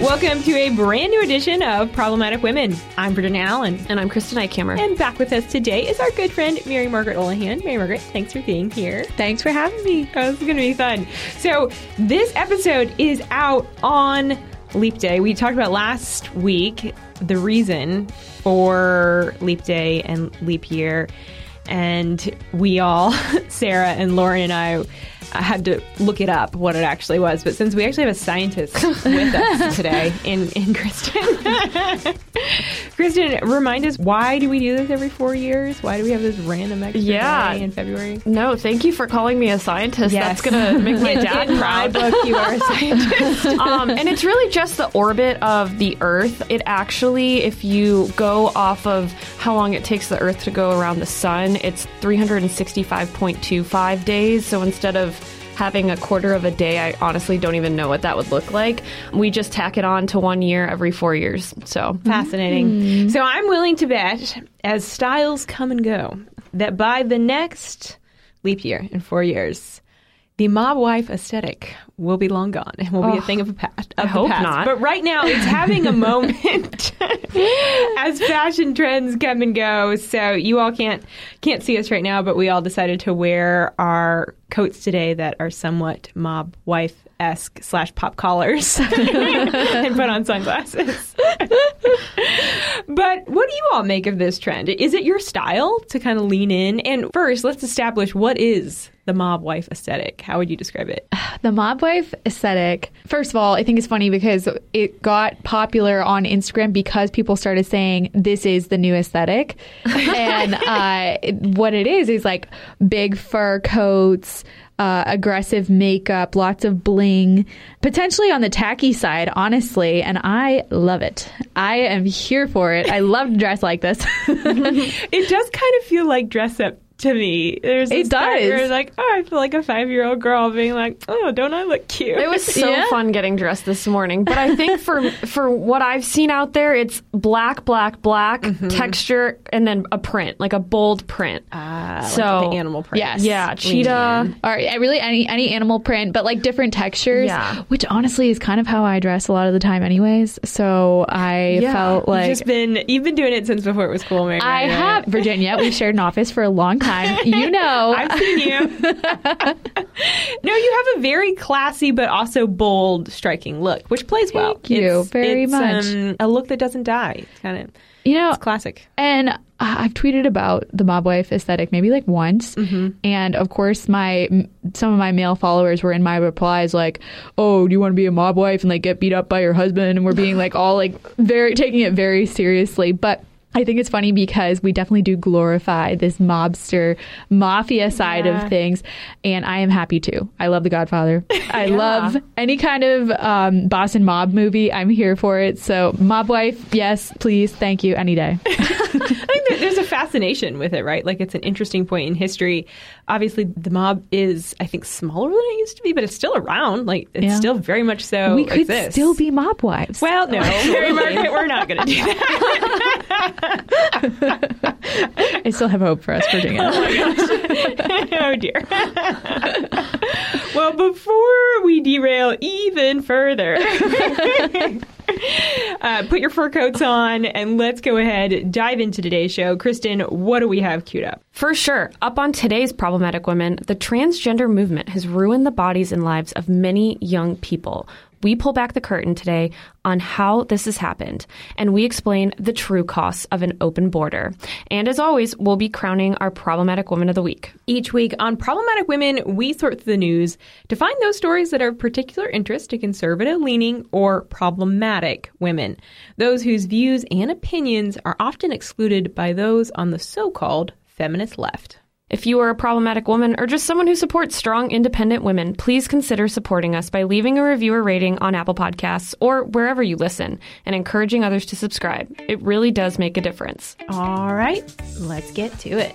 Welcome to a brand new edition of Problematic Women. I'm Virginia Allen. And I'm Kristen Eichamer. And back with us today is our good friend, Mary Margaret Olahan. Mary Margaret, thanks for being here. Thanks for having me. Oh, this is going to be fun. So, this episode is out on Leap Day. We talked about last week the reason for Leap Day and Leap Year. And we all, Sarah and Lauren and I, I had to look it up what it actually was. But since we actually have a scientist with us today in, in Kristen, Kristen, remind us why do we do this every four years? Why do we have this random extra Yeah. day in February? No, thank you for calling me a scientist. Yes. That's going to make my dad in proud. my book, you are a scientist. um, and it's really just the orbit of the Earth. It actually, if you go off of how long it takes the Earth to go around the sun, it's 365.25 days. So instead of having a quarter of a day, I honestly don't even know what that would look like. We just tack it on to one year every four years. So Fascinating. Mm. So I'm willing to bet, as styles come and go, that by the next leap year in four years, the mob wife aesthetic will be long gone and will be a thing of, oh, a past, of the hope past. not. But right now, it's having a moment as fashion trends come and go. So you all can't can't see us right now, but we all decided to wear our coats today that are somewhat mob wife esque slash pop collars and put on sunglasses. But what do you all make of this trend? Is it your style to kind of lean in? And first, let's establish what is the mob wife aesthetic. How would you describe it? The mob wife aesthetic. First of all, I think it's funny because it got popular on Instagram because people started saying this is the new aesthetic, and uh, what it is is like big fur coats. Uh, aggressive makeup, lots of bling, potentially on the tacky side, honestly, and I love it. I am here for it. I love to dress like this. It does kind of feel like dress up to me. There's It this part does. where it's like, oh, I feel like a five year old girl being like, oh, don't I look cute? It was so Yeah. fun getting dressed this morning. But I think for for what I've seen out there, it's black, black, black texture, and then a print, like a bold print. Ah, like So, the animal print. yes. yeah, cheetah. Or really any any animal print, but like different textures. Yeah. Which honestly is kind of how I dress a lot of the time, anyways. So I Yeah. felt You've like just been you've been doing it since before it was cool, Mary. I Margaret. have Virginia. We shared an office for a long time. You know. I've seen you. no, you have a very classy but also bold, striking look, which plays well. Thank you very it's, much. Um, a look that doesn't die. It's kind of you know, classic. And I've tweeted about the mob wife aesthetic maybe like once, and of course my some of my male followers were in my replies like, "Oh, do you want to be a mob wife and like get beat up by your husband?" And we're being like all like very taking it very seriously, but. I think it's funny because we definitely do glorify this mobster mafia side Yeah. of things, and I am happy too. I love The Godfather. I love any kind of um, Boston mob movie. I'm here for it. So, mob wife, yes, please, thank you, any day. I think there's a fascination with it, right? Like it's an interesting point in history. Obviously, the mob is, I think, smaller than it used to be, but it's still around. Like it's Yeah. still very much so. we could exists. still be mob wives. Well, no, Mary Margaret, we're not going to do that. I still have hope for us, Virginia. Oh, oh dear. well, before we derail even further, uh, put your fur coats on and let's go ahead dive into today's show. Kristen, what do we have queued up? For sure. Up on today's Problematic Women, the transgender movement has ruined the bodies and lives of many young people. We pull back the curtain today on how this has happened, and we explain the true costs of an open border. And as always, we'll be crowning our Problematic Woman of the Week. Each week on Problematic Women, we sort through the news to find those stories that are of particular interest to conservative leaning or problematic women, those whose views and opinions are often excluded by those on the so called feminist left. If you are a problematic woman or just someone who supports strong, independent women, please consider supporting us by leaving a review or rating on Apple Podcasts or wherever you listen and encouraging others to subscribe. It really does make a difference. All right, let's get to it.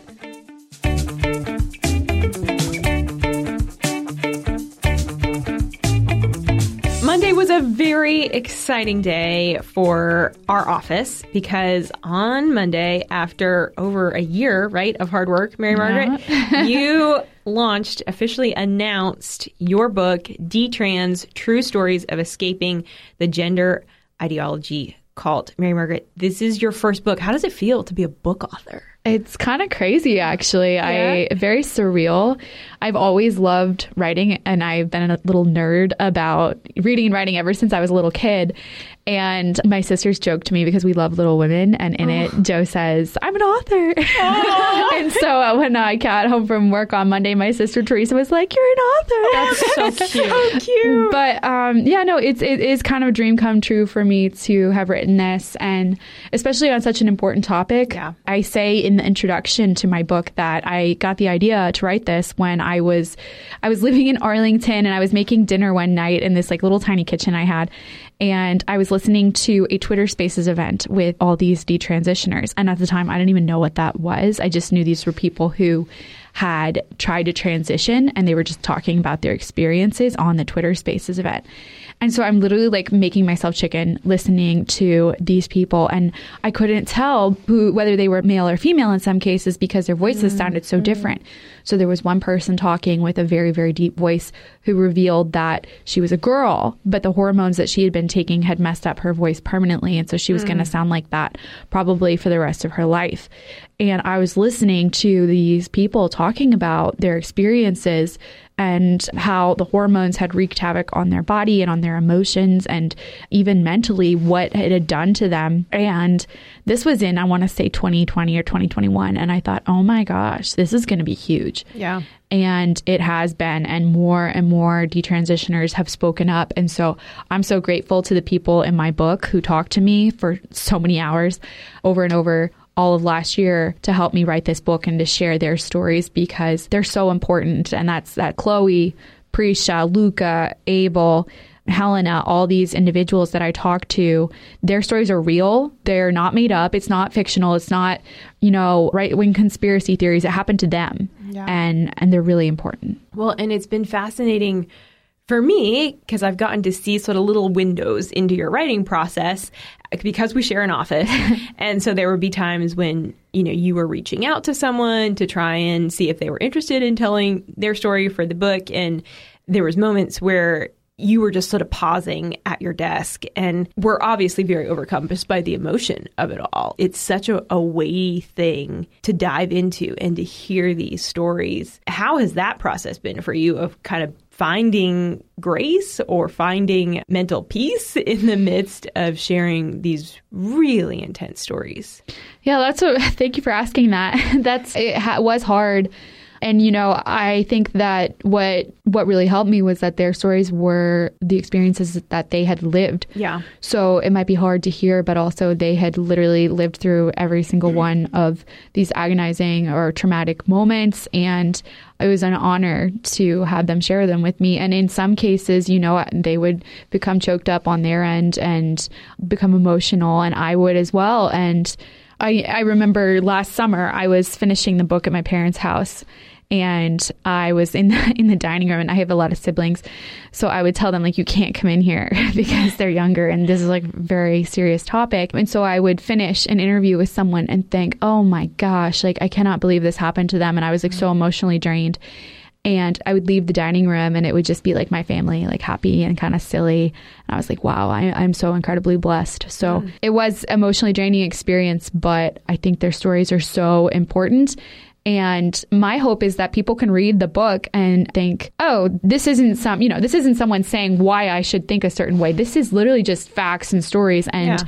A very exciting day for our office because on Monday, after over a year, right, of hard work, Mary Margaret, you launched, officially announced your book, Detrans True Stories of Escaping the Gender ideology cult. Mary Margaret, this is your first book. How does it feel to be a book author? It's kind of crazy, actually. Yeah. I very surreal. I've always loved writing, and I've been a little nerd about reading and writing ever since I was a little kid. And my sisters joked to me because we love Little Women, and in it, Jo says, "I'm an author." and so uh, when I got home from work on Monday, my sister Teresa was like, "You're an author." That's so cute. cute. But um, yeah, no, it's it is kind of a dream come true for me to have written this, and especially on such an important topic. Yeah. I say in the introduction to my book that I got the idea to write this when I was I was living in Arlington and I was making dinner one night in this like little tiny kitchen I had, and I was listening to a Twitter Spaces event with all these detransitioners, and at the time I didn't even know what that was. I just knew these were people who had tried to transition and they were just talking about their experiences on the Twitter Spaces event. And so I'm literally like making myself chicken listening to these people. And I couldn't tell who whether they were male or female in some cases because their voices mm-hmm. sounded so mm-hmm. different. So there was one person talking with a very very deep voice who revealed that she was a girl, but the hormones that she had been taking had messed up her voice permanently. And so she was going to mm. sound like that probably for the rest of her life. And I was listening to these people talking about their experiences and how the hormones had wreaked havoc on their body and on their emotions and even mentally what it had done to them. And this was in, I want to say 2020 or 2021. And I thought, oh my gosh, this is going to be huge. Yeah. And it has been, and more and more detransitioners have spoken up. And so I'm so grateful to the people in my book who talked to me for so many hours over and over all of last year to help me write this book and to share their stories because they're so important. And that's that Chloe, Prisha, Luca, Abel, Helena, all these individuals that I talk to, their stories are real. They're not made up. It's not fictional. It's not, you know, right wing conspiracy theories. It happened to them. Yeah. And and they're really important. Well, and it's been fascinating for me because I've gotten to see sort of little windows into your writing process uh, because we share an office. and so there would be times when, you know, you were reaching out to someone to try and see if they were interested in telling their story for the book and there was moments where you were just sort of pausing at your desk and we're obviously very overcome just by the emotion of it all. It's such a, a weighty thing to dive into and to hear these stories. How has that process been for you of kind of finding grace or finding mental peace in the midst of sharing these really intense stories? Yeah, that's what. Thank you for asking that. That's it ha- was hard, and you know, I think that what what really helped me was that their stories were the experiences that they had lived. Yeah. So it might be hard to hear, but also they had literally lived through every single mm-hmm. one of these agonizing or traumatic moments. And it was an honor to have them share them with me. And in some cases, you know, they would become choked up on their end and become emotional, and I would as well. And I, I remember last summer I was finishing the book at my parents' house and I was in the, in the dining room and I have a lot of siblings. So I would tell them like you can't come in here because they're younger and this is like very serious topic. And so I would finish an interview with someone and think, "Oh my gosh, like I cannot believe this happened to them." And I was like so emotionally drained. And I would leave the dining room and it would just be like my family, like happy and kind of silly. And I was like, wow, I, I'm so incredibly blessed. So it was emotionally draining experience, but I think their stories are so important. And my hope is that people can read the book and think, oh, this isn't some, you know, this isn't someone saying why I should think a certain way. This is literally just facts and stories. And Yeah.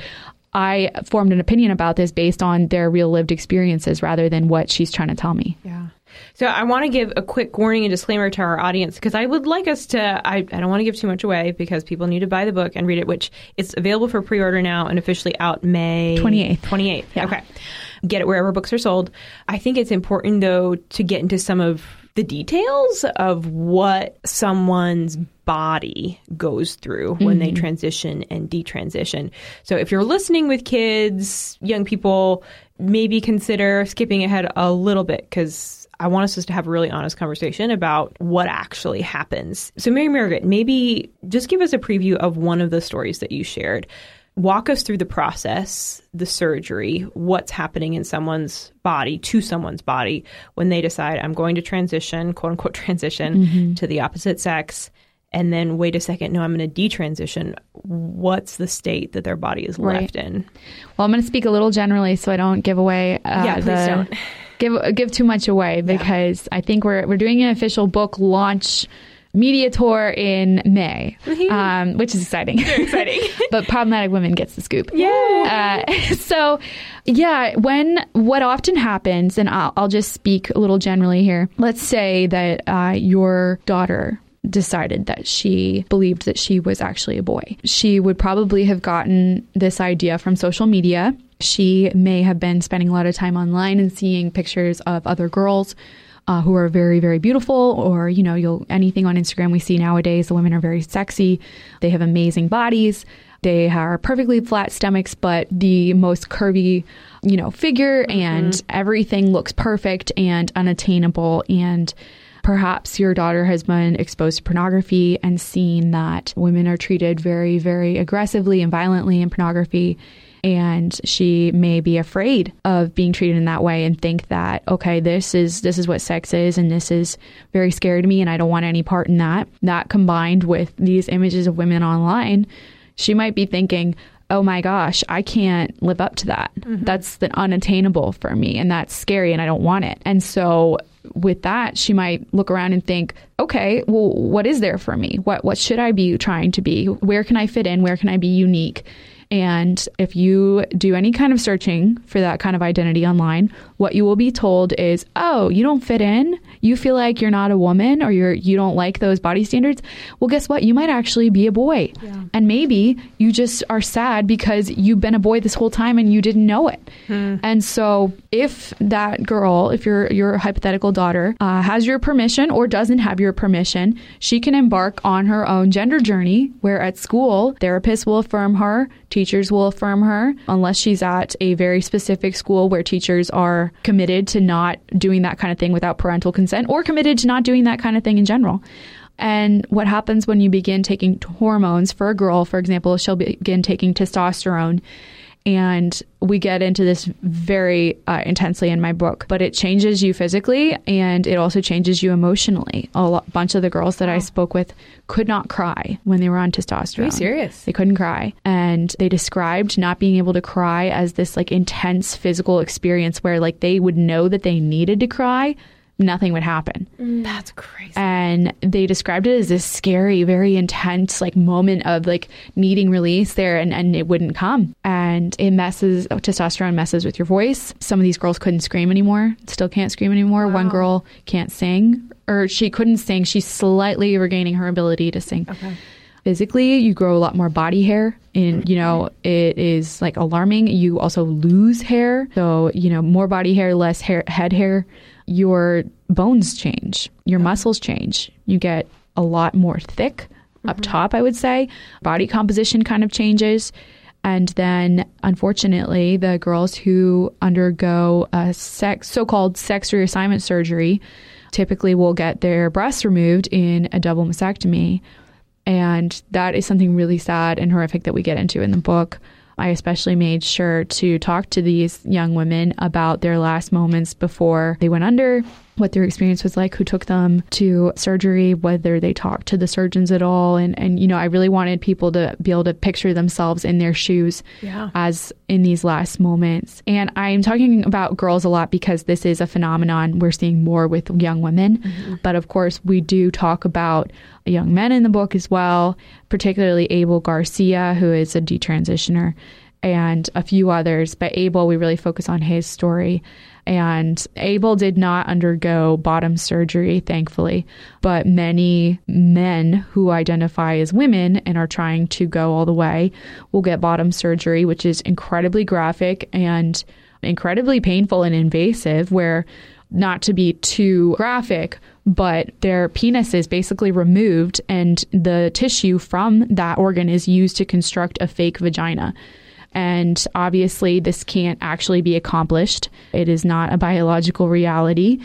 I formed an opinion about this based on their real lived experiences rather than what she's trying to tell me. Yeah. So I want to give a quick warning and disclaimer to our audience because I would like us to. I, I don't want to give too much away because people need to buy the book and read it, which it's available for pre-order now and officially out May 28th. 28th. Yeah. Okay. Get it wherever books are sold. I think it's important though to get into some of the details of what someone's body goes through when they mm-hmm. transition and detransition. So if you're listening with kids, young people, maybe consider skipping ahead a little bit because I want us to have a really honest conversation about what actually happens. So Mary Margaret, maybe just give us a preview of one of the stories that you shared. Walk us through the process, the surgery, what's happening in someone's body, to someone's body, when they decide, I'm going to transition, quote unquote, transition to the opposite sex, and then wait a second, no, I'm going to detransition. What's the state that their body is Right. left in? Well, I'm going to speak a little generally so I don't give away. Uh, Yeah, please the, don't. Give give too much away because I think we're we're doing an official book launch media tour in May, um, which is exciting. Exciting. but problematic women gets the scoop. Yeah. Uh, so, yeah, when what often happens, and I'll, I'll just speak a little generally here. Let's say that uh, your daughter decided that she believed that she was actually a boy. She would probably have gotten this idea from social media. She may have been spending a lot of time online and seeing pictures of other girls uh, who are very very beautiful or you know you'll anything on instagram we see nowadays the women are very sexy. They have amazing bodies. They are perfectly flat stomachs but the most curvy you know figure and everything looks perfect and unattainable. And perhaps your daughter has been exposed to pornography and seen that women are treated very very aggressively and violently in pornography and she may be afraid of being treated in that way and think that okay this is this is what sex is and this is very scary to me and I don't want any part in that. That combined with these images of women online she might be thinking oh my gosh I can't live up to that. Mm-hmm. That's the unattainable for me and that's scary and I don't want it. And so with that she might look around and think okay well what is there for me? What what should I be trying to be? Where can I fit in? Where can I be unique and if you do any kind of searching for that kind of identity online, what you will be told is, "Oh, you don't fit in. You feel like you're not a woman or you're you don't like those body standards." Well, guess what? You might actually be a boy. And maybe you just are sad because you've been a boy this whole time and you didn't know it. And so, if that girl, if your your hypothetical daughter uh, has your permission or doesn't have your permission, she can embark on her own gender journey. Where at school, therapists will affirm her, teachers will affirm her, unless she's at a very specific school where teachers are committed to not doing that kind of thing without parental consent, or committed to not doing that kind of thing in general. And what happens when you begin taking hormones for a girl, for example, she'll begin taking testosterone. And we get into this very uh, intensely in my book, but it changes you physically and it also changes you emotionally. A lo- bunch of the girls that I spoke with could not cry when they were on testosterone. Are you serious? They couldn't cry. And they described not being able to cry as this like intense physical experience where like they would know that they needed to cry, nothing would happen. Mm. That's crazy. and they described it as this scary very intense like moment of like needing release there and, and it wouldn't come. And it messes oh, testosterone messes with your voice. Some of these girls couldn't scream anymore still can't scream anymore. One girl can't sing or she couldn't sing. She's slightly regaining her ability to sing. Okay. physically you grow a lot more body hair and you know it is like alarming. You also lose hair so you know more body hair less hair head hair your bones change your muscles change. You get a lot more thick up mm-hmm. top i would say. Body composition kind of changes. And then unfortunately the girls who undergo a sex so-called sex reassignment surgery typically will get their breasts removed in a double mastectomy. And that is something really sad and horrific that we get into in the book. I especially made sure to talk to these young women about their last moments before they went under, what their experience was like, who took them to surgery, whether they talked to the surgeons at all. And, and you know, I really wanted people to be able to picture themselves in their shoes Yeah. as in these last moments. And I'm talking about girls a lot because this is a phenomenon we're seeing more with young women. Mm-hmm. But of course, we do talk about young men in the book as well, particularly Abel Garcia, who is a detransitioner, and a few others. But Abel, we really focus on his story. And Abel did not undergo bottom surgery, thankfully, but many men who identify as women and are trying to go all the way will get bottom surgery, which is incredibly graphic and incredibly painful and invasive, where not to be too graphic, but their penis is basically removed and the tissue from that organ is used to construct a fake vagina. And obviously, this can't actually be accomplished. It is not a biological reality,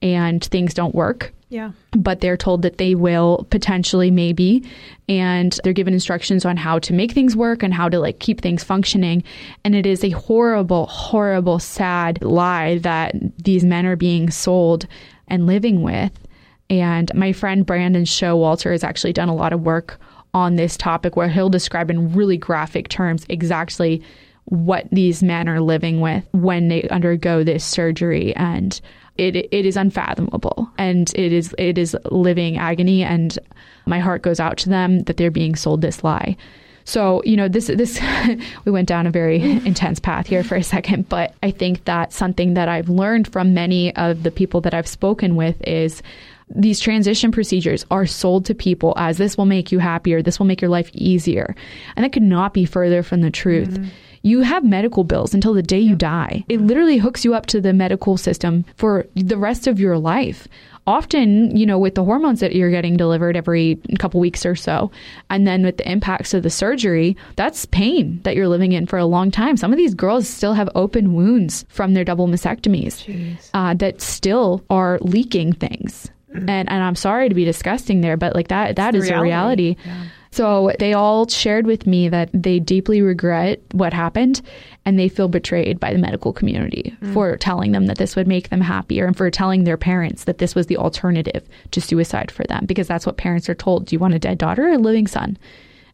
and things don't work Yeah. but they're told that they will potentially maybe and they're given instructions on how to make things work and how to like keep things functioning and it is a horrible horrible sad lie that these men are being sold and living with And my friend Brandon Showalter has actually done a lot of work on this topic where he'll describe in really graphic terms exactly what these men are living with when they undergo this surgery. And it it is unfathomable. And it is it is living agony. And my heart goes out to them that they're being sold this lie. So, you know, this this we went down a very intense path here for a second, but I think that something that I've learned from many of the people that I've spoken with is these transition procedures are sold to people as this will make you happier, this will make your life easier. And that could not be further from the truth. Mm-hmm. You have medical bills until the day you die. It literally hooks you up to the medical system for the rest of your life often, you know, with the hormones that you're getting delivered every couple weeks or so, and then with the impacts of the surgery, that's pain that you're living in for a long time. Some of these girls still have open wounds from their double mastectomies uh, that still are leaking things. Mm-hmm. And and I'm sorry to be disgusting there, but like that that is reality. a reality. Yeah. So they all shared with me that they deeply regret what happened and they feel betrayed by the medical community mm. for telling them that this would make them happier and for telling their parents that this was the alternative to suicide for them because that's what parents are told. Do you want a dead daughter or a living son?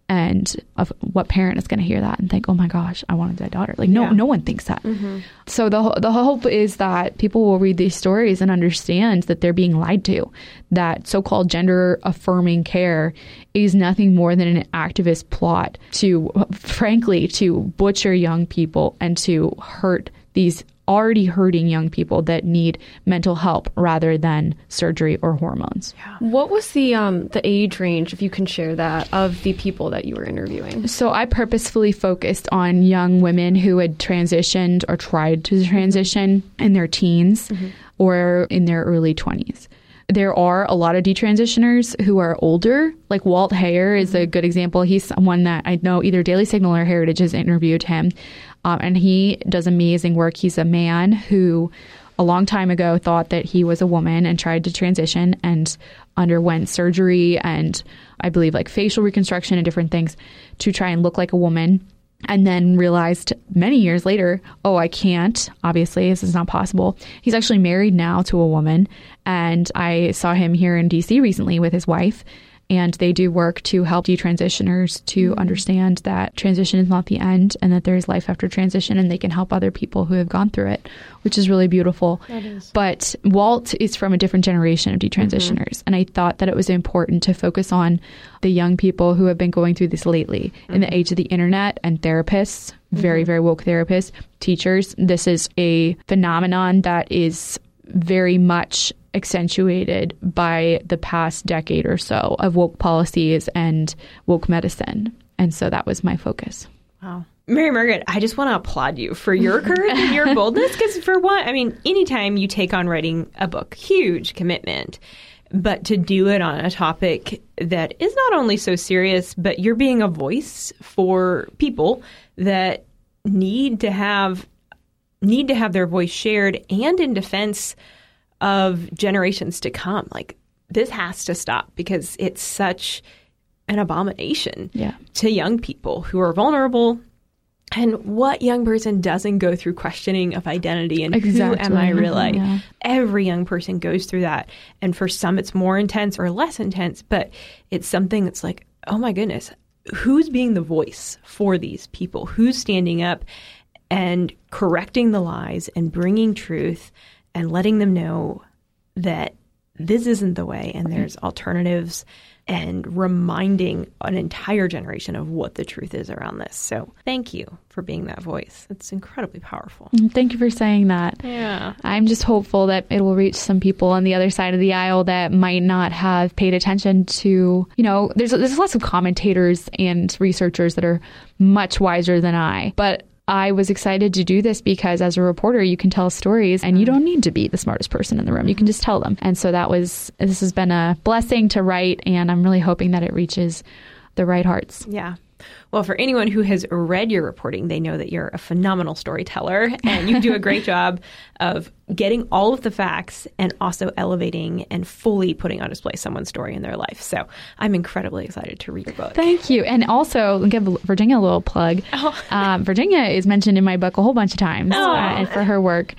And of what parent is going to hear that and think, "Oh my gosh, I want a daughter." Like no, yeah. no one thinks that. Mm-hmm. So the the hope is that people will read these stories and understand that they're being lied to. That so-called gender affirming care is nothing more than an activist plot to, frankly, to butcher young people and to hurt these already hurting young people that need mental help rather than surgery or hormones. Yeah. What was the um, the age range, if you can share that, of the people that you were interviewing? So I purposefully focused on young women who had transitioned or tried to transition in their teens mm-hmm. or in their early 20s there are a lot of detransitioners who are older. Like Walt Heyer is a mm-hmm. good example. He's someone that I know either Daily Signal or Heritage has interviewed him. Um, and he does amazing work. He's a man who a long time ago thought that he was a woman and tried to transition and underwent surgery and I believe like facial reconstruction and different things to try and look like a woman. And then realized many years later, oh, I can't. Obviously, this is not possible. He's actually married now to a woman. And I saw him here in DC recently with his wife and they do work to help detransitioners to mm-hmm. understand that transition is not the end and that there is life after transition and they can help other people who have gone through it, which is really beautiful. But Walt is from a different generation of detransitioners. Mm-hmm. And I thought that it was important to focus on the young people who have been going through this lately mm-hmm. in the mm-hmm. age of the internet and therapists, very, mm-hmm. very woke therapists, teachers. This is a phenomenon that is very much accentuated by the past decade or so of woke policies and woke medicine. And so that was my focus. Wow. Mary Margaret, I just want to applaud you for your courage and your boldness because, for one, I mean, anytime you take on writing a book, huge commitment. But to do it on a topic that is not only so serious, but you're being a voice for people that need to have need to have their voice shared and in defense of generations to come. Like this has to stop because it's such an abomination yeah. to young people who are vulnerable. And what young person doesn't go through questioning of identity and exactly. who am I really? Yeah. Every young person goes through that. And for some, it's more intense or less intense, but it's something that's like, oh my goodness, who's being the voice for these people? Who's standing up and correcting the lies and bringing truth and letting them know that this isn't the way and there's alternatives and reminding an entire generation of what the truth is around this. So, thank you for being that voice. It's incredibly powerful. Mm, thank you for saying that. Yeah. I'm just hopeful that it will reach some people on the other side of the aisle that might not have paid attention to, you know, there's there's lots of commentators and researchers that are much wiser than I, but I was excited to do this because as a reporter, you can tell stories and you mm. don't need to be the smartest person in the room. You can just tell them. And so that was, this has been a blessing to write, and I'm really hoping that it reaches the right hearts. Yeah. Well, for anyone who has read your reporting, they know that you're a phenomenal storyteller and you do a great job of getting all of the facts and also elevating and fully putting on display someone's story in their life. So I'm incredibly excited to read your book. Thank you. And also, give Virginia a little plug. Oh. Um, Virginia is mentioned in my book a whole bunch of times oh. uh, for her work.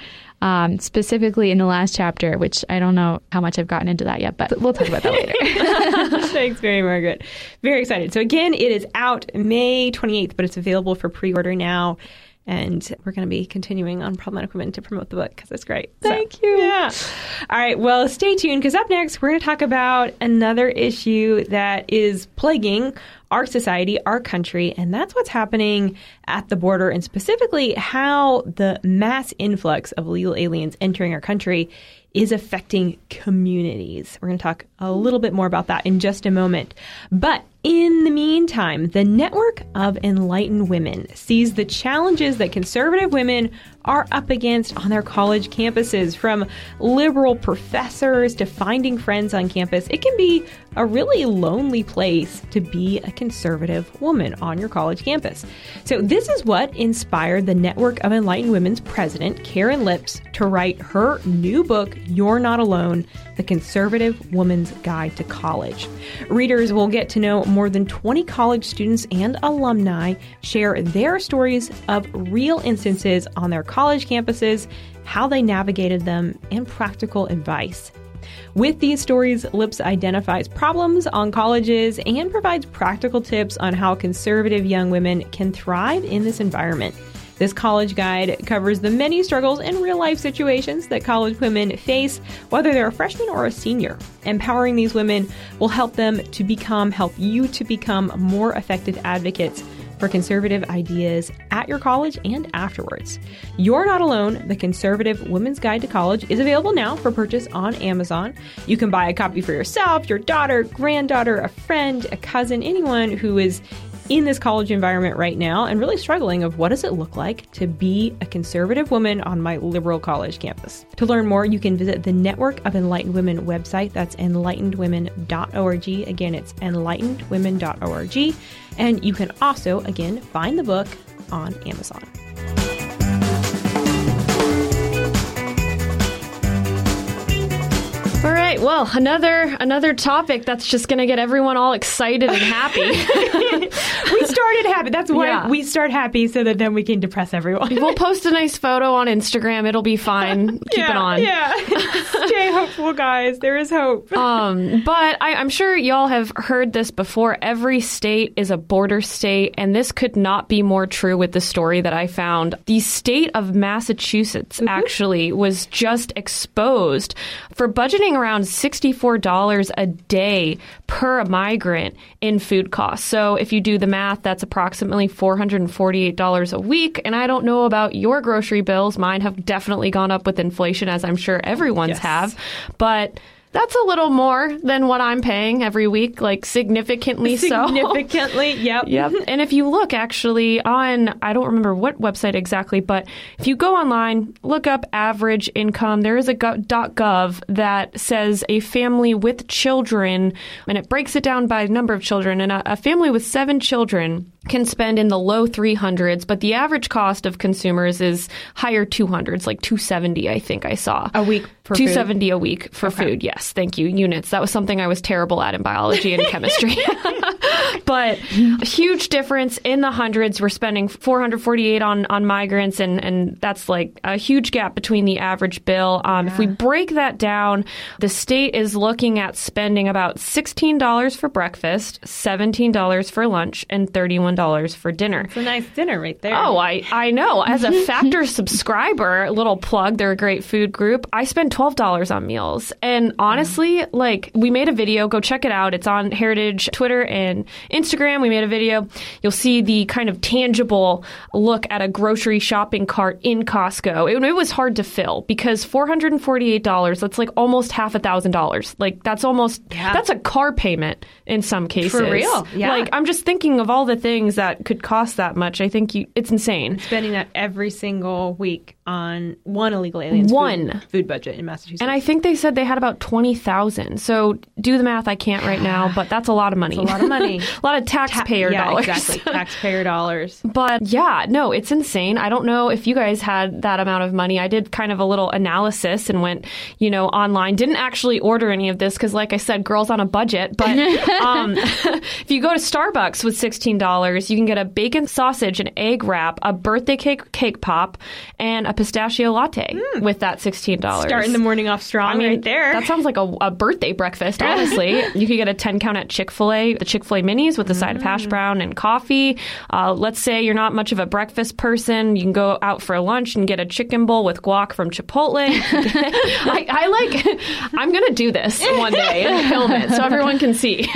Um, specifically in the last chapter, which I don't know how much I've gotten into that yet, but we'll talk about that later. Thanks, Mary Margaret. Very excited. So, again, it is out May 28th, but it's available for pre order now. And we're going to be continuing on Problematic Women to promote the book because it's great. Thank So, you. Yeah. All right. Well, stay tuned because up next, we're going to talk about another issue that is plaguing our society, our country, and that's what's happening at the border and specifically how the mass influx of illegal aliens entering our country is affecting communities. We're going to talk a little bit more about that in just a moment. But in the meantime, the Network of Enlightened Women sees the challenges that conservative women are up against on their college campuses, from liberal professors to finding friends on campus. It can be a really lonely place to be a conservative woman on your college campus. So, this is what inspired the Network of Enlightened Women's president, Karin Lips, to write her new book, You're Not Alone The Conservative Woman's Guide to College. Readers will get to know more than 20 college students and alumni share their stories of real instances on their college campuses, how they navigated them, and practical advice. With these stories, Lips identifies problems on colleges and provides practical tips on how conservative young women can thrive in this environment. This college guide covers the many struggles and real life situations that college women face, whether they're a freshman or a senior. Empowering these women will help them to become, help you to become more effective advocates for conservative ideas at your college and afterwards. You're Not Alone, the Conservative Women's Guide to College, is available now for purchase on Amazon. You can buy a copy for yourself, your daughter, granddaughter, a friend, a cousin, anyone who is in this college environment right now and really struggling of what does it look like to be a conservative woman on my liberal college campus. To learn more, you can visit the Network of Enlightened Women website. That's enlightenedwomen.org. Again, it's enlightenedwomen.org. And you can also, again, find the book on Amazon. All right. Well, another another topic that's just going to get everyone all excited and happy. we started happy. That's why Yeah. we start happy so that then we can depress everyone. we'll post a nice photo on Instagram. It'll be fine. Keep yeah, it on. Yeah. Stay hopeful, guys. There is hope. Um, but I, I'm sure y'all have heard this before. Every state is a border state, and this could not be more true with the story that I found. The state of Massachusetts actually was just exposed for budgeting around $64 a day per migrant in food costs. So if you do the math, that's approximately $448 a week. And I don't know about your grocery bills. Mine have definitely gone up with inflation, as I'm sure everyone's Yes. have. But that's a little more than what I'm paying every week, like significantly so. Significantly, yep. Yep. And if you look actually on, I don't remember what website exactly, but if you go online, look up average income, there is a go- .gov that says a family with children, and it breaks it down by number of children. And a, a family with seven children can spend in the low 300s, but the average cost of consumers is higher 200s, like 270, I think I saw. A week for food? 270 a week for food. Yes, thank you. Units. That was something I was terrible at in biology and chemistry. but a huge difference in the hundreds. We're spending 448 on on migrants, and and that's like a huge gap between the average bill. Um, If we break that down, the state is looking at spending about $16 for breakfast, $17 for lunch, and $31 for dinner. It's a nice dinner right there. Oh, I, I know. As a Factor subscriber, little plug, they're a great food group. I spend $12 on meals. And honestly, like, we made a video. Go check it out. It's on Heritage Twitter and Instagram. We made a video. You'll see the kind of tangible look at a grocery shopping cart in Costco. It, it was hard to fill because $448, that's like almost half a thousand dollars. Like, that's almost, Yeah. that's a car payment in some cases. For real, yeah. Like, I'm just thinking of all the things that could cost that much. I think you, it's insane. Spending that every single week on one illegal alien's One. food, food budget in Massachusetts. And I think they said they had about 20,000. So do the math. I can't right now, but that's a lot of money. a lot of money. a lot of taxpayer yeah, dollars. exactly. Taxpayer dollars. But yeah, no, it's insane. I don't know if you guys had that amount of money. I did kind of a little analysis and went, you know, online. Didn't actually order any of this because, like I said, girls on a budget. But um, if you go to Starbucks with $16, you can get a bacon sausage and egg wrap, a birthday cake cake pop, and a pistachio latte with that $16. Starting the morning off strong I mean, right there. That sounds like a, a birthday breakfast, honestly. you could get a 10 count at Chick fil A, the Chick fil A minis with a side of Mm. hash brown and coffee. Uh, let's say you're not much of a breakfast person. You can go out for lunch and get a chicken bowl with guac from Chipotle. I, I like, I'm going to do this one day and film it so everyone can see.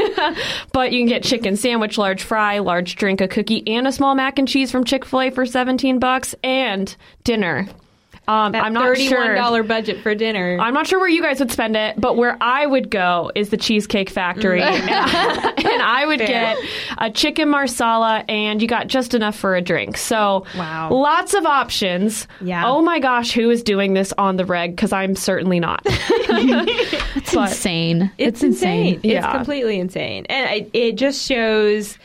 but you can get chicken sandwich, large fry, large drink, a cookie, and a small mac and cheese from Chick fil A for 17 bucks and dinner. Um, That I'm not thirty-one sure. dollar budget for dinner. I'm not sure where you guys would spend it, but where I would go is the Cheesecake Factory. and, and I would Fair. get a chicken marsala, and you got just enough for a drink. So, Wow. lots of options. Yeah. Oh my gosh, who is doing this on the reg? Because I'm certainly not. It's insane. It's, insane. It's Yeah. completely insane. And I, it just shows.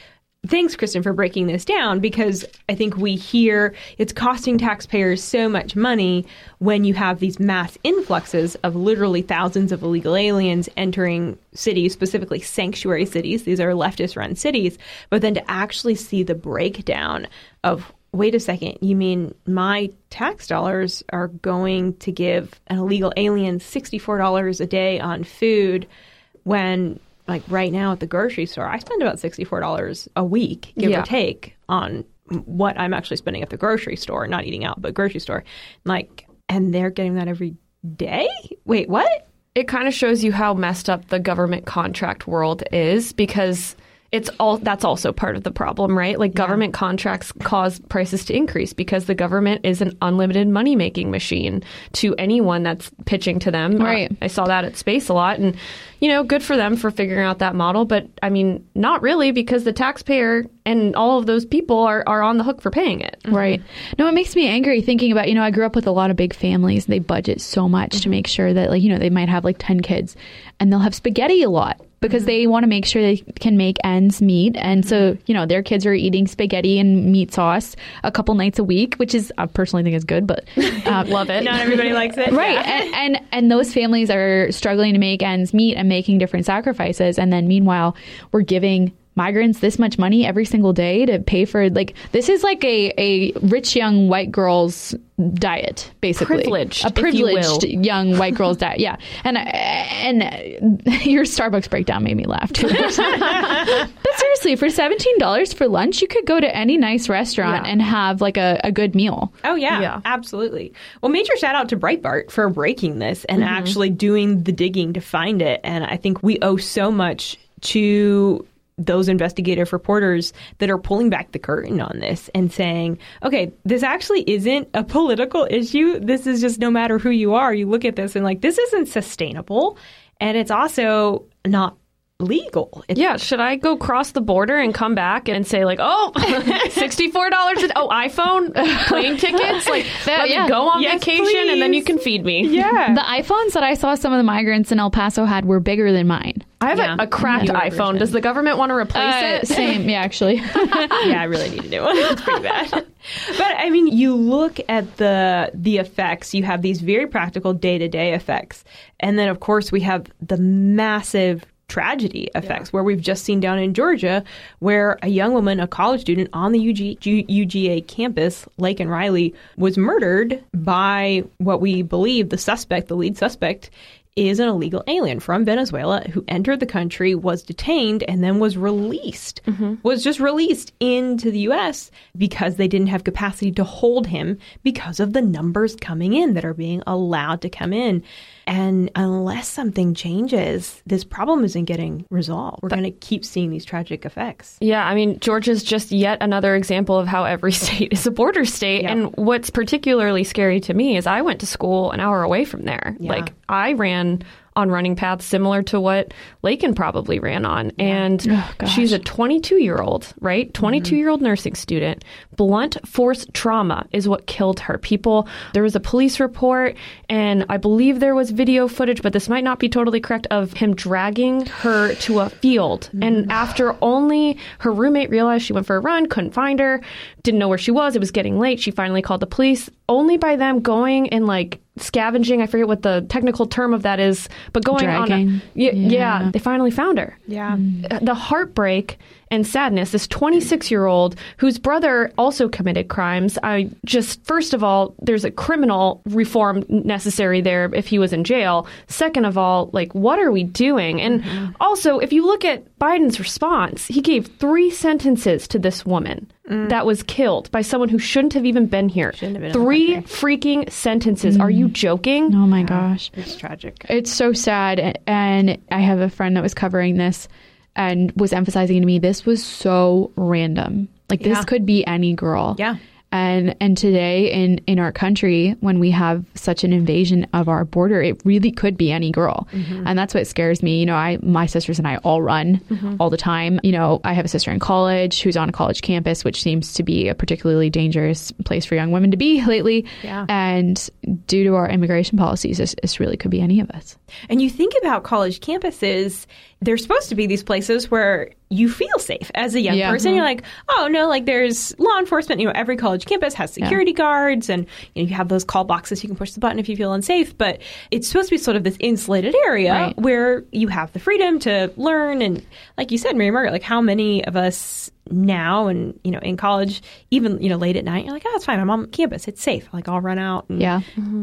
Thanks, Kristen, for breaking this down because I think we hear it's costing taxpayers so much money when you have these mass influxes of literally thousands of illegal aliens entering cities, specifically sanctuary cities. These are leftist run cities. But then to actually see the breakdown of wait a second, you mean my tax dollars are going to give an illegal alien $64 a day on food when, like, right now at the grocery store, I spend about $64 a week, give Yeah. or take, on what I'm actually spending at the grocery store, not eating out, but grocery store. Like, and they're getting that every day? Wait, what? it kind of shows you how messed up the government contract world is because it's all that's also part of the problem, right? Like government contracts cause prices to increase because the government is an unlimited money making machine to anyone that's pitching to them. Right. Uh, I saw that at Space a lot and you know, good for them for figuring out that model, but I mean, not really because the taxpayer and all of those people are, are on the hook for paying it. Right. No, it makes me angry thinking about, you know, I grew up with a lot of big families. They budget so much to make sure that, like, you know, they might have like 10 kids and they'll have spaghetti a lot because they want to make sure they can make ends meet. And so, you know, their kids are eating spaghetti and meat sauce a couple nights a week, which is, I personally think is good, but uh, Love it. Not everybody likes it. right Yeah. and, and and those families are struggling to make ends meet and making different sacrifices and then meanwhile we're giving migrants this much money every single day to pay for like this is like a, a rich young white girl's diet basically Privileged, a if you will. privileged young white girl's diet yeah and and your starbucks breakdown made me laugh too but seriously for $17 for lunch you could go to any nice restaurant Yeah. and have like a, a good meal Oh yeah, Yeah. absolutely. Well, major shout out to Breitbart for breaking this and mm-hmm. actually doing the digging to find it. And I think we owe so much to those investigative reporters that are pulling back the curtain on this and saying, okay, this actually isn't a political issue. This is just no matter who you are, you look at this and like, this isn't sustainable. And it's also not legal. It's Yeah, should I go cross the border and come back and say like, oh, sixty-four dollars? Oh, iPhone, plane tickets. Like, That- let yeah. me go on Yes, vacation and then you can feed me. yeah. The iPhones that I saw some of the migrants in El Paso had were bigger than mine. I have Yeah. a, a cracked Newer iPhone. version. Does the government want to replace Uh, it? same, yeah, actually. yeah, I really need a new one. It's pretty bad. But I mean, you look at the the effects. You have these very practical day to day effects, and then of course we have the massive tragedy effects where we've just seen down in Georgia where a young woman a college student on the UG, G- UGA campus Laken Riley was murdered by what we believe the suspect the lead suspect is an illegal alien from Venezuela who entered the country, was detained, and then was released. Mm-hmm. Was just released into the U.S. because they didn't have capacity to hold him because of the numbers coming in that are being allowed to come in. And unless something changes, this problem isn't getting resolved. We're going to keep seeing these tragic effects. Yeah, I mean, Georgia's just yet another example of how every state is a border state. Yeah. And what's particularly scary to me is I went to school an hour away from there. Yeah. Like, I ran on running paths similar to what Laken probably ran on. And Oh, she's a 22 year old, right? 22 year old nursing student. Blunt force trauma is what killed her. People, there was a police report, and I believe there was video footage, but this might not be totally correct, of him dragging her to a field. And mm. after only her roommate realized she went for a run, couldn't find her, didn't know where she was, it was getting late, she finally called the police. Only by them going and like scavenging, I forget what the technical term of that is, but going on Dragging. a, yeah, yeah, Yeah. they finally found her Yeah. Uh, the heartbreak and sadness. This 26 year old whose brother also committed crimes. I just, first of all, there's a criminal reform necessary there if he was in jail. Second of all, like, what are we doing? And Mm-hmm. also, if you look at Biden's response, he gave three sentences to this woman that was killed by someone who shouldn't have even been here. Mm. Shouldn't have been three freaking sentences. Are you joking? Oh my gosh. It's tragic. It's so sad. And I have a friend that was covering this and was emphasizing to me this was so random. Like this Yeah. could be any girl. Yeah. And and today in in our country when we have such an invasion of our border, it really could be any girl. Mm-hmm. And that's what scares me. You know, I my sisters and I all run mm-hmm. all the time. You know, I have a sister in college who's on a college campus, which seems to be a particularly dangerous place for young women to be lately. Yeah. And due to our immigration policies, this, this really could be any of us. And you think about college campuses, they're supposed to be these places where you feel safe as a young Yeah. person. You're uh-huh. like, oh no, like there's law enforcement. You know, every college campus has security guards, and you know you have those call boxes. You can push the button if you feel unsafe. But it's supposed to be sort of this insulated area Right. where you have the freedom to learn. And like you said, Mary Margaret, like how many of us now and you know in college, even you know late at night, you're like, oh, it's fine. I'm on campus. It's safe. Like I'll run out. And Yeah.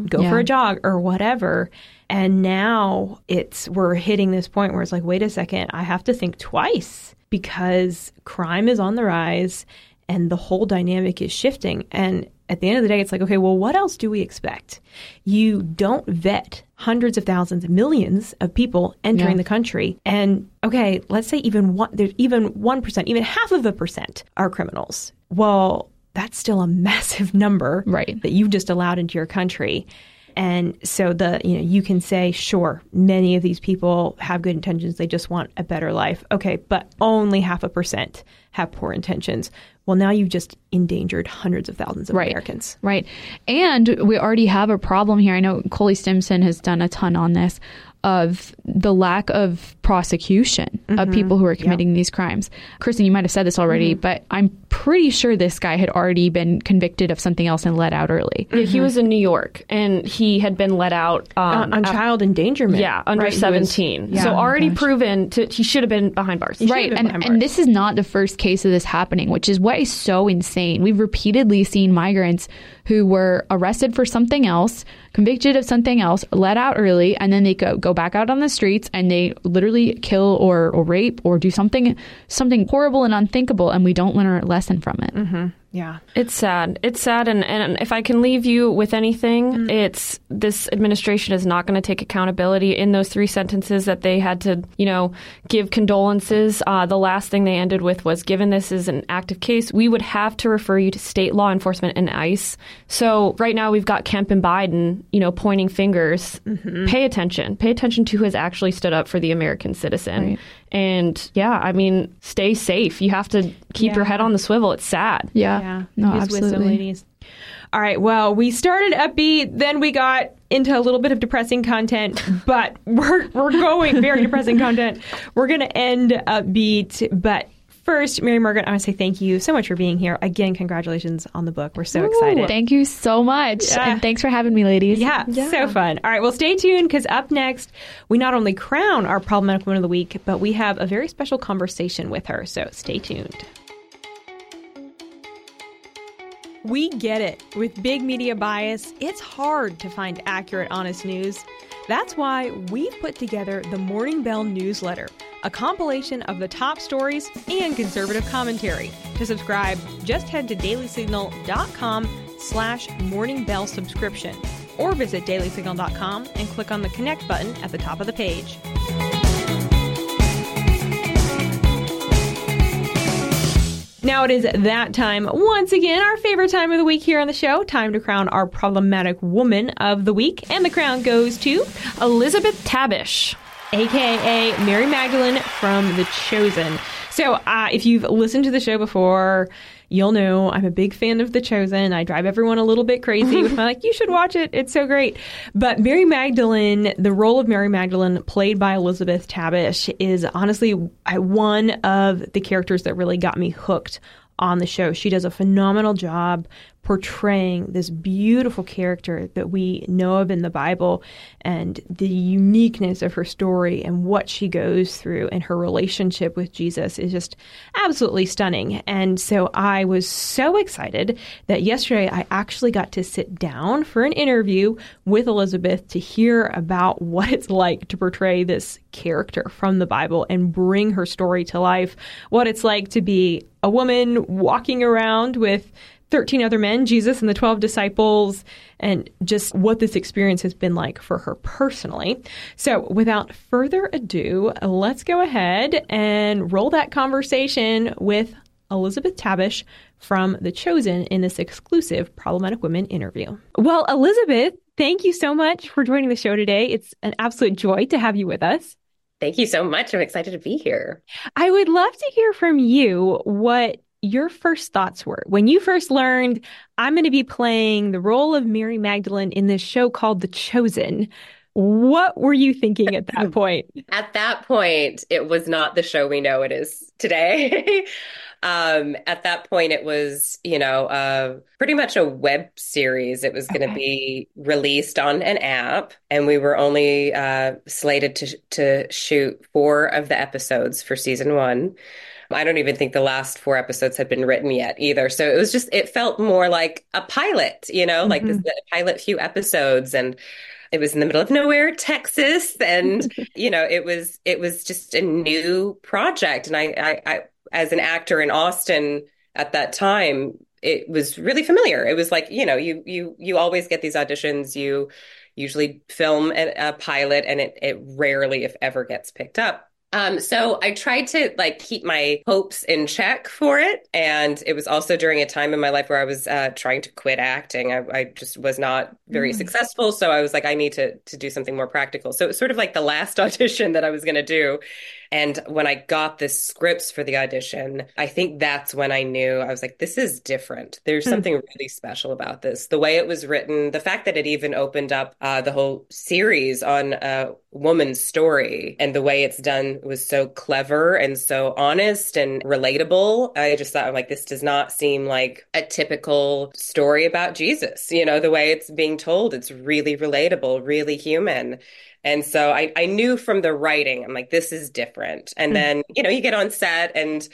go Yeah. for a jog or whatever. And now it's we're hitting this point where it's like, wait a second, I have to think twice because crime is on the rise and the whole dynamic is shifting. And at the end of the day, it's like, okay, well, what else do we expect? You don't vet hundreds of thousands, millions of people entering Yeah. the country. And okay, let's say even one, there's even 1%, even half of a percent are criminals. Well, that's still a massive number Right. that you've just allowed into your country. And so the you know you can say sure many of these people have good intentions they just want a better life okay but only half a percent have poor intentions well now you've just endangered hundreds of thousands of Right. Americans Right. And we already have a problem here. I know Cully Stimson has done a ton on this of the lack of prosecution of mm-hmm. people who are committing these crimes. Kristen, you might have said this already, mm-hmm. but I'm pretty sure this guy had already been convicted of something else and let out early. Yeah, He was in New York and he had been let out um, on, on af- child endangerment Yeah, under right? He was- 17. yeah. so Oh already gosh. proven to he should have been behind bars. Right, and, behind and this is not the first case of this happening, which is what is so insane. We've repeatedly seen migrants who were arrested for something else, convicted of something else, let out early, and then they go go back out on the streets and they literally kill or, or rape or do something something horrible and unthinkable, and we don't learn a lesson from it. yeah It's sad. It's sad, and, and if I can leave you with anything, Mm. it's this administration is not going to take accountability in those three sentences that they had to, you know, give condolences. Uh, the last thing they ended with was, given this is an active case, we would have to refer you to state law enforcement and ICE. So right now we've got Kemp and Biden, you know, pointing fingers. Mm-hmm. Pay attention. Pay attention to who has actually stood up for the American citizen. Right. And yeah, I mean, stay safe. You have to keep your head on the swivel. It's sad. Yeah, yeah no, Use wisdom, absolutely. ladies all right well we started upbeat then we got into a little bit of depressing content but we're we're going very depressing content we're going to end upbeat but First, Mary Margaret, I want to say thank you so much for being here. Again, congratulations on the book. We're so excited. Thank you so much, Yeah. and thanks for having me, ladies. Yeah, so fun. All right, well, stay tuned because up next, we not only crown our problematic woman of the week, but we have a very special conversation with her. So stay tuned. We get it. With big media bias, it's hard to find accurate, honest news. That's why we've put together the Morning Bell newsletter, a compilation of the top stories and conservative commentary. To subscribe, just head to dailysignal.com slash morning bell subscription or visit dailysignal.com and click on the connect button at the top of the page. Now it is that time once again, our favorite time of the week here on the show. Time to crown our problematic woman of the week. And the crown goes to Elizabeth Tabish. aka Mary Magdalene from The Chosen. So, uh, if you've listened to the show before, you'll know I'm a big fan of The Chosen. I drive everyone a little bit crazy with my like, you should watch it. It's so great. But Mary Magdalene, the role of Mary Magdalene, played by Elizabeth Tabish, is honestly one of the characters that really got me hooked on the show. She does a phenomenal job portraying this beautiful character that we know of in the Bible and the uniqueness of her story and what she goes through and her relationship with Jesus is just absolutely stunning. And so I was so excited that yesterday I actually got to sit down for an interview with Elizabeth to hear about what it's like to portray this character from the Bible and bring her story to life, what it's like to be a woman walking around with 13 other men, Jesus and the 12 disciples, and just what this experience has been like for her personally. So, without further ado, let's go ahead and roll that conversation with Elizabeth Tabish from The Chosen in this exclusive Problematic Women interview. Well, Elizabeth, thank you so much for joining the show today. It's an absolute joy to have you with us. Thank you so much. I'm excited to be here. I would love to hear from you what your first thoughts were when you first learned I'm going to be playing the role of Mary Magdalene in this show called The Chosen. What were you thinking at that point? at that point, it was not the show we know it is today. um, at that point, it was, you know, uh, pretty much a web series. It was going to okay. be released on an app, and we were only uh, slated to to shoot four of the episodes for season one. I don't even think the last four episodes had been written yet either. So it was just, it felt more like a pilot, you know, mm-hmm. like this pilot few episodes. And it was in the middle of nowhere, Texas. And, you know, it was, it was just a new project. And I, I, I, as an actor in Austin at that time, it was really familiar. It was like, you know, you, you, you always get these auditions, you usually film a, a pilot and it, it rarely, if ever gets picked up. Um, so I tried to like keep my hopes in check for it. And it was also during a time in my life where I was uh, trying to quit acting. I, I just was not very mm. successful. So I was like, I need to, to do something more practical. So it was sort of like the last audition that I was going to do. And when I got the scripts for the audition, I think that's when I knew I was like, this is different. There's hmm. something really special about this. The way it was written, the fact that it even opened up uh, the whole series on a woman's story and the way it's done was so clever and so honest and relatable. I just thought, I'm like, this does not seem like a typical story about Jesus. You know, the way it's being told, it's really relatable, really human. And so I, I knew from the writing, I'm like, this is different. And mm-hmm. then, you know, you get on set and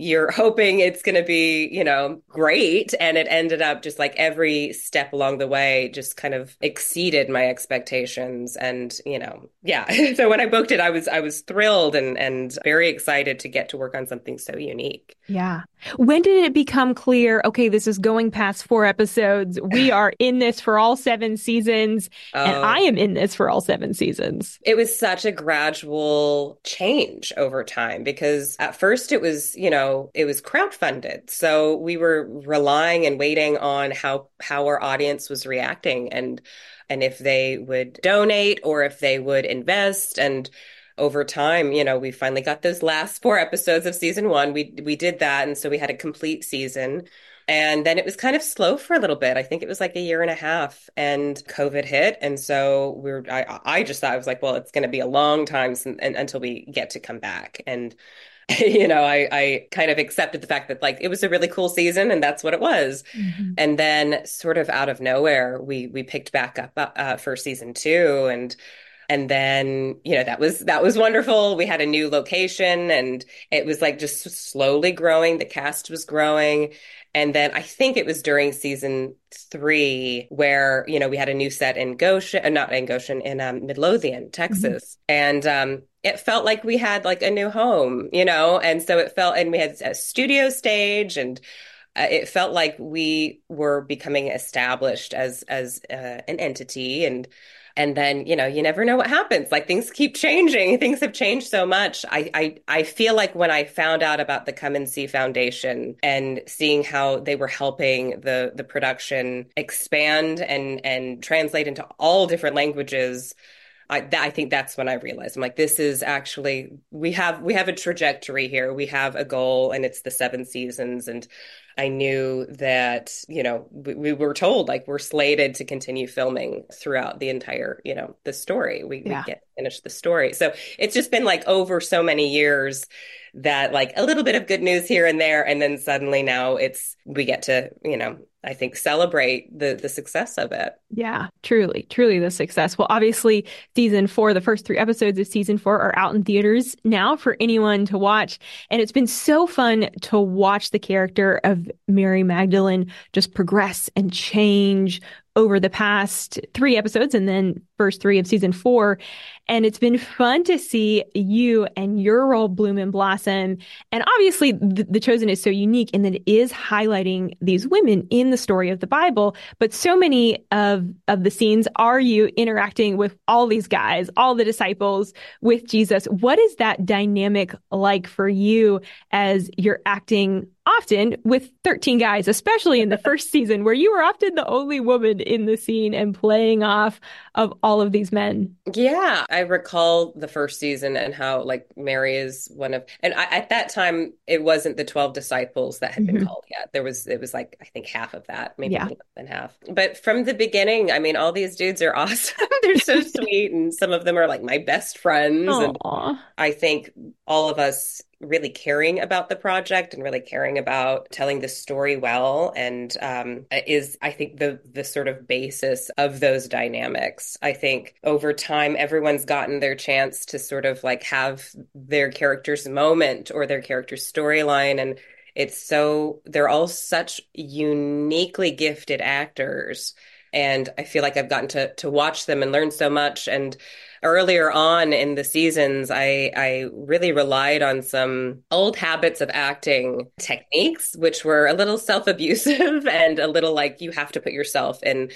you're hoping it's going to be, you know, great. And it ended up just like every step along the way just kind of exceeded my expectations. And, you know, yeah. so when I booked it, I was, I was thrilled and, and very excited to get to work on something so unique. Yeah. When did it become clear, okay, this is going past four episodes. We are in this for all seven seasons. Oh. And I am in this for all seven seasons. It was such a gradual change over time because at first it was, you know, it was crowdfunded. So we were relying and waiting on how how our audience was reacting and and if they would donate or if they would invest and over time, you know, we finally got those last four episodes of season 1. We we did that and so we had a complete season. And then it was kind of slow for a little bit. I think it was like a year and a half and COVID hit. And so we were, I, I just thought I was like, well, it's going to be a long time since, and, until we get to come back. And you know, I, I kind of accepted the fact that like it was a really cool season and that's what it was. Mm-hmm. And then sort of out of nowhere, we, we picked back up uh, for season two and, and then you know that was that was wonderful we had a new location and it was like just slowly growing the cast was growing and then I think it was during season three where, you know, we had a new set in Goshen, uh, not in Goshen, in um, Midlothian, Texas. Mm-hmm. And um, it felt like we had like a new home, you know? And so it felt, and we had a studio stage and uh, it felt like we were becoming established as as uh, an entity and and then you know you never know what happens like things keep changing things have changed so much I, I i feel like when i found out about the come and see foundation and seeing how they were helping the the production expand and and translate into all different languages I, th- I think that's when I realized I'm like, this is actually we have we have a trajectory here. We have a goal, and it's the seven seasons. And I knew that you know we, we were told like we're slated to continue filming throughout the entire you know the story. We, yeah. we get finish the story. So it's just been like over so many years that like a little bit of good news here and there, and then suddenly now it's we get to you know I think celebrate the the success of it. Yeah, truly, truly the success. Well, obviously, season four, the first three episodes of season four are out in theaters now for anyone to watch. And it's been so fun to watch the character of Mary Magdalene just progress and change over the past three episodes and then first three of season four. And it's been fun to see you and your role bloom and blossom. And obviously, the, the, Chosen is so unique in that it is highlighting these women in the story of the Bible. But so many of, of the scenes are you interacting with all these guys, all the disciples with Jesus. What is that dynamic like for you as you're acting often with 13 guys, especially in the first season where you were often the only woman in the scene and playing off of all of these men. Yeah, I recall the first season and how like Mary is one of, and I, at that time it wasn't the 12 disciples that had been mm-hmm. called yet. There was, it was like, I think half of that, maybe yeah. than half. But from the beginning, I mean, all these dudes are awesome. They're so sweet. And some of them are like my best friends. Aww. And I think all of us really caring about the project and really caring about telling the story well. And um, is i think the the sort of basis of those dynamics. I think over time everyone's gotten their chance to sort of like have their character's moment or their character's storyline. And it's so they're all such uniquely gifted actors. And i feel like i've gotten to to watch them and learn so much. And earlier on in the seasons, I, I really relied on some old habits of acting techniques, which were a little self abusive and a little like you have to put yourself in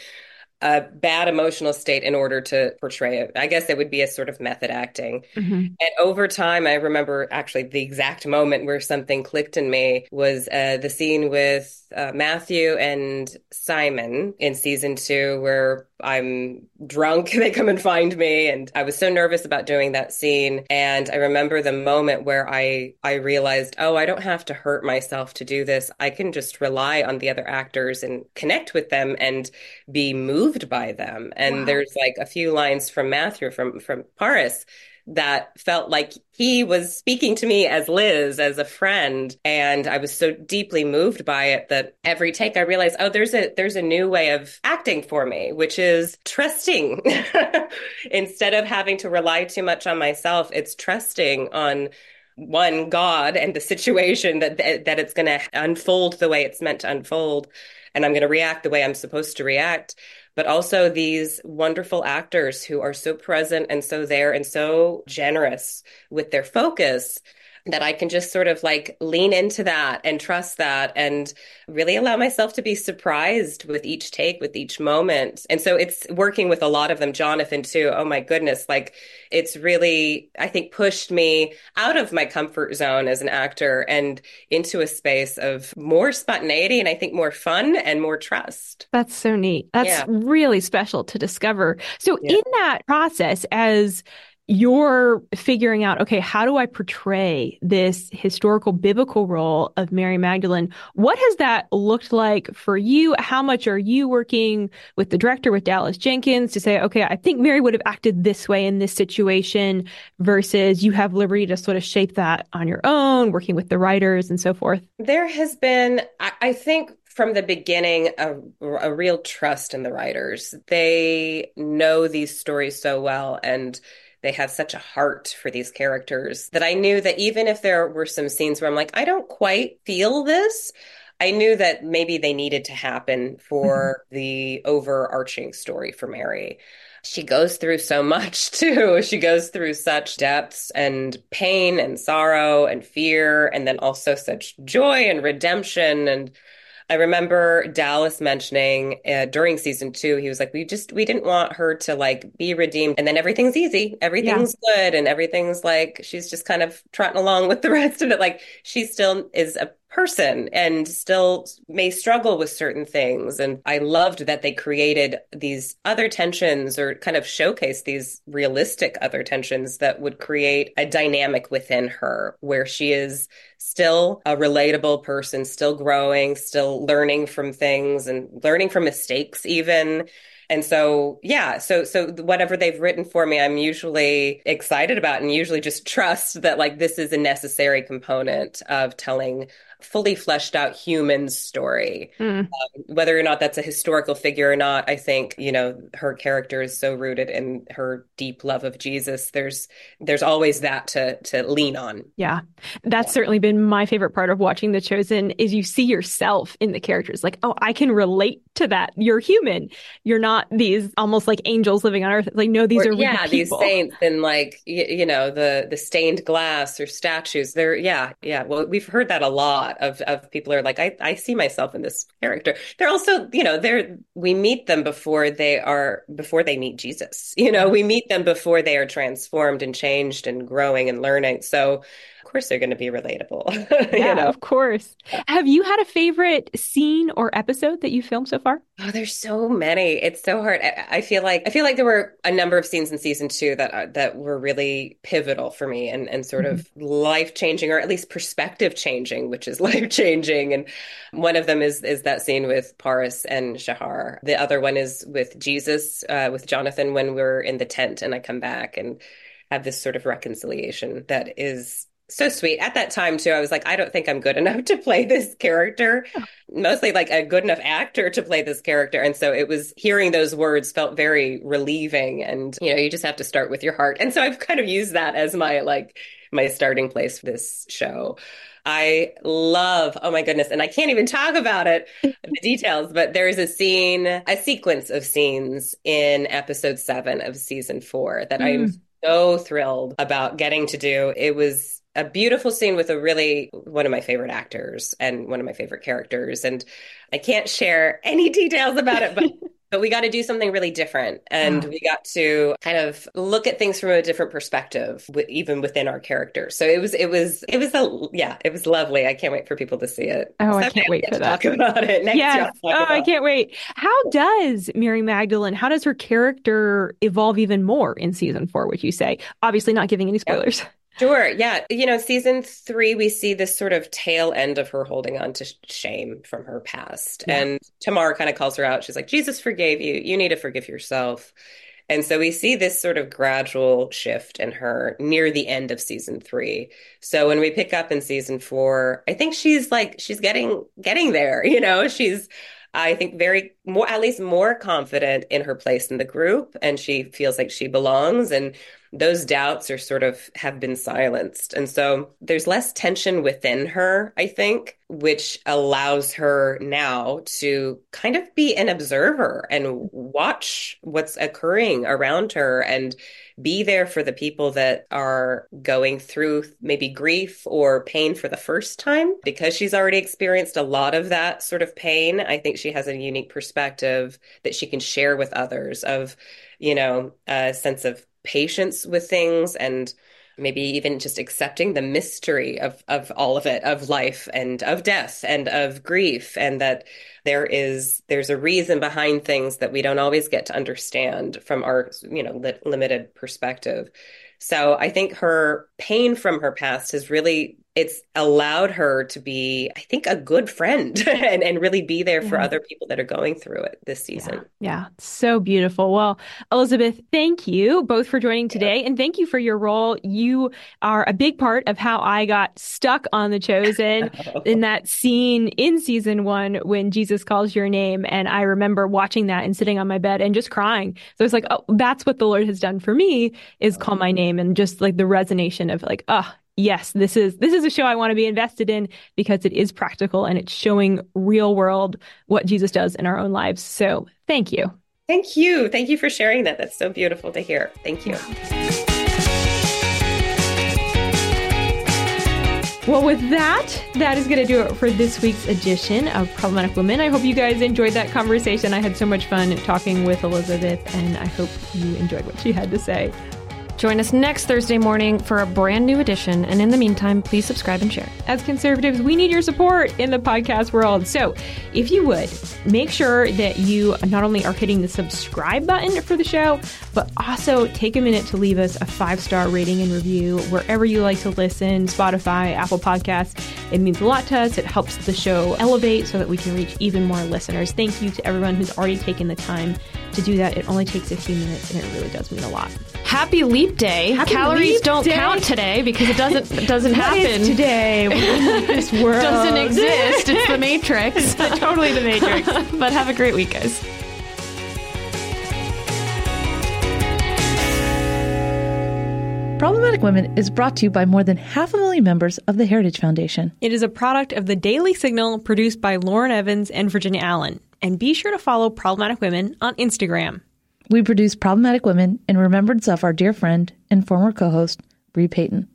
a bad emotional state in order to portray it. I guess it would be a sort of method acting. Mm-hmm. And over time, I remember actually the exact moment where something clicked in me was uh, the scene with uh, Matthew and Simon in season two, where I'm drunk. They come and find me, and I was so nervous about doing that scene. And I remember the moment where I I realized, oh, I don't have to hurt myself to do this. I can just rely on the other actors and connect with them and be moved by them. And wow. there's like a few lines from Matthew from from Paras that felt like he was speaking to me as Liz, as a friend. And I was so deeply moved by it that every take I realized, oh, there's a, there's a new way of acting for me, which is trusting. Instead of having to rely too much on myself, it's trusting on one God and the situation that, that it's going to unfold the way it's meant to unfold. And I'm going to react the way I'm supposed to react but also these wonderful actors who are so present and so there and so generous with their focus that I can just sort of like lean into that and trust that and really allow myself to be surprised with each take, with each moment. And so it's working with a lot of them, Jonathan too. Oh my goodness. Like it's really, I think, pushed me out of my comfort zone as an actor and into a space of more spontaneity and I think more fun and more trust. That's so neat. That's yeah. really special to discover. So yeah. in that process, as you're figuring out, okay, how do I portray this historical biblical role of Mary Magdalene? What has that looked like for you? How much are you working with the director, with Dallas Jenkins to say, okay, I think Mary would have acted this way in this situation versus you have liberty to sort of shape that on your own, working with the writers and so forth? There has been, I think, from the beginning a, a real trust in the writers. They know these stories so well and they have such a heart for these characters that I knew that even if there were some scenes where I'm like, I don't quite feel this, I knew that maybe they needed to happen for mm-hmm. the overarching story for Mary. She goes through so much too. She goes through such depths and pain and sorrow and fear, and then also such joy and redemption and I remember Dallas mentioning uh, during season two, he was like, we just, we didn't want her to like be redeemed. And then everything's easy. Everything's yeah. good. And everything's like, she's just kind of trotting along with the rest of it. Like she still is a person and still may struggle with certain things. And I loved that they created these other tensions or kind of showcase these realistic other tensions that would create a dynamic within her where she is still a relatable person, still growing, still learning from things and learning from mistakes, even and so, yeah, so so whatever they've written for me, I'm usually excited about and usually just trust that like this is a necessary component of telling fully fleshed out human story. Mm. Um, whether or not that's a historical figure or not, I think, you know, her character is so rooted in her deep love of Jesus. There's there's always that to to lean on. Yeah. That's yeah. certainly been my favorite part of watching The Chosen is you see yourself in the characters. Like, oh, I can relate to that. You're human. You're not these almost like angels living on earth. Like, no, these or, are yeah, these saints and like you, you know, the the stained glass or statues. They're yeah, yeah. Well, we've heard that a lot lot of of people are like, I, I see myself in this character. They're also, you know, they're we meet them before they are before they meet Jesus. You know, we meet them before they are transformed and changed and growing and learning. So course they're going to be relatable. yeah, you know? of course. Have you had a favorite scene or episode that you filmed so far? Oh, there's so many. It's so hard. I, I feel like I feel like there were a number of scenes in season two that uh, that were really pivotal for me and and sort mm-hmm. of life changing, or at least perspective changing, which is life changing. And one of them is is that scene with Paras and Shahar. The other one is with Jesus, uh, with Jonathan when we're in the tent, and I come back and have this sort of reconciliation that is so sweet. At that time, too, I was like, I don't think I'm good enough to play this character. Mostly like a good enough actor to play this character. And so it was hearing those words felt very relieving. And, you know, you just have to start with your heart. And so I've kind of used that as my like my starting place for this show. I love, oh my goodness, and I can't even talk about it, the details, but there's a scene, a sequence of scenes in episode seven of season four that mm. I'm so thrilled about getting to do. It was a beautiful scene with a really one of my favorite actors and one of my favorite characters. And i can't share any details about it but but we got to do something really different. And we got to kind of look at things from a different perspective even within our characters so it was it was it was a yeah it was lovely. I can't wait for people to see it. Oh so i can't wait for that. talk about it Next yes. oh i can't wait. How does mary magdalene how does her character evolve even more in season four would you say? Obviously not giving any spoilers. yep. Sure. Yeah. You know, season three, we see this sort of tail end of her holding on to shame from her past. Yeah. And Tamar kind of calls her out. She's like, Jesus forgave you. You need to forgive yourself. And so we see this sort of gradual shift in her near the end of season three. So when we pick up in season four, I think she's like, she's getting, getting there, you know, she's, I think very more, at least more confident in her place in the group. And she feels like she belongs. And those doubts are sort of have been silenced. And so there's less tension within her, I think, which allows her now to kind of be an observer and watch what's occurring around her and be there for the people that are going through maybe grief or pain for the first time because she's already experienced a lot of that sort of pain. I think she has a unique perspective that she can share with others of, you know, a sense of patience with things and maybe even just accepting the mystery of of all of it of life and of death and of grief and that there is there's a reason behind things that we don't always get to understand from our you know li- limited perspective. So i think her pain from her past has really it's allowed her to be, I think, a good friend and, and really be there for yeah. other people that are going through it this season. Yeah. yeah. so beautiful. Well, Elizabeth, thank you both for joining today yeah. and thank you for your role. You are a big part of how I got stuck on The Chosen oh. in that scene in season one when Jesus calls your name. And I remember watching that and sitting on my bed and just crying. So it's like, oh, that's what the Lord has done for me is call my mm. name and just like the resonation of like, oh, yes, this is this is a show I want to be invested in because it is practical and it's showing real world what Jesus does in our own lives. So, thank you. Thank you. Thank you for sharing that. That's so beautiful to hear. Thank you. Well, with that, that is going to do it for this week's edition of Problematic Women. I hope you guys enjoyed that conversation. I had so much fun talking with Elizabeth, and I hope you enjoyed what she had to say. Join us next Thursday morning for a brand new edition. And in the meantime, please subscribe and share. As conservatives, we need your support in the podcast world. So if you would, make sure that you not only are hitting the subscribe button for the show, but also take a minute to leave us a five star rating and review wherever you like to listen Spotify, Apple Podcasts. It means a lot to us. It helps the show elevate so that we can reach even more listeners. Thank you to everyone who's already taken the time to do that. It only takes a few minutes and it really does mean a lot. Happy Leap Day. Happy Calories Leap don't Day. count today because it doesn't it doesn't happen. today? this world doesn't exist. It's the Matrix. totally the Matrix. but have a great week, guys. Problematic Women is brought to you by more than half a million members of the Heritage Foundation. It is a product of the Daily Signal produced by Lauren Evans and Virginia Allen. And be sure to follow Problematic Women on Instagram. We produce Problematic Women in remembrance of our dear friend and former co host, Bre Payton.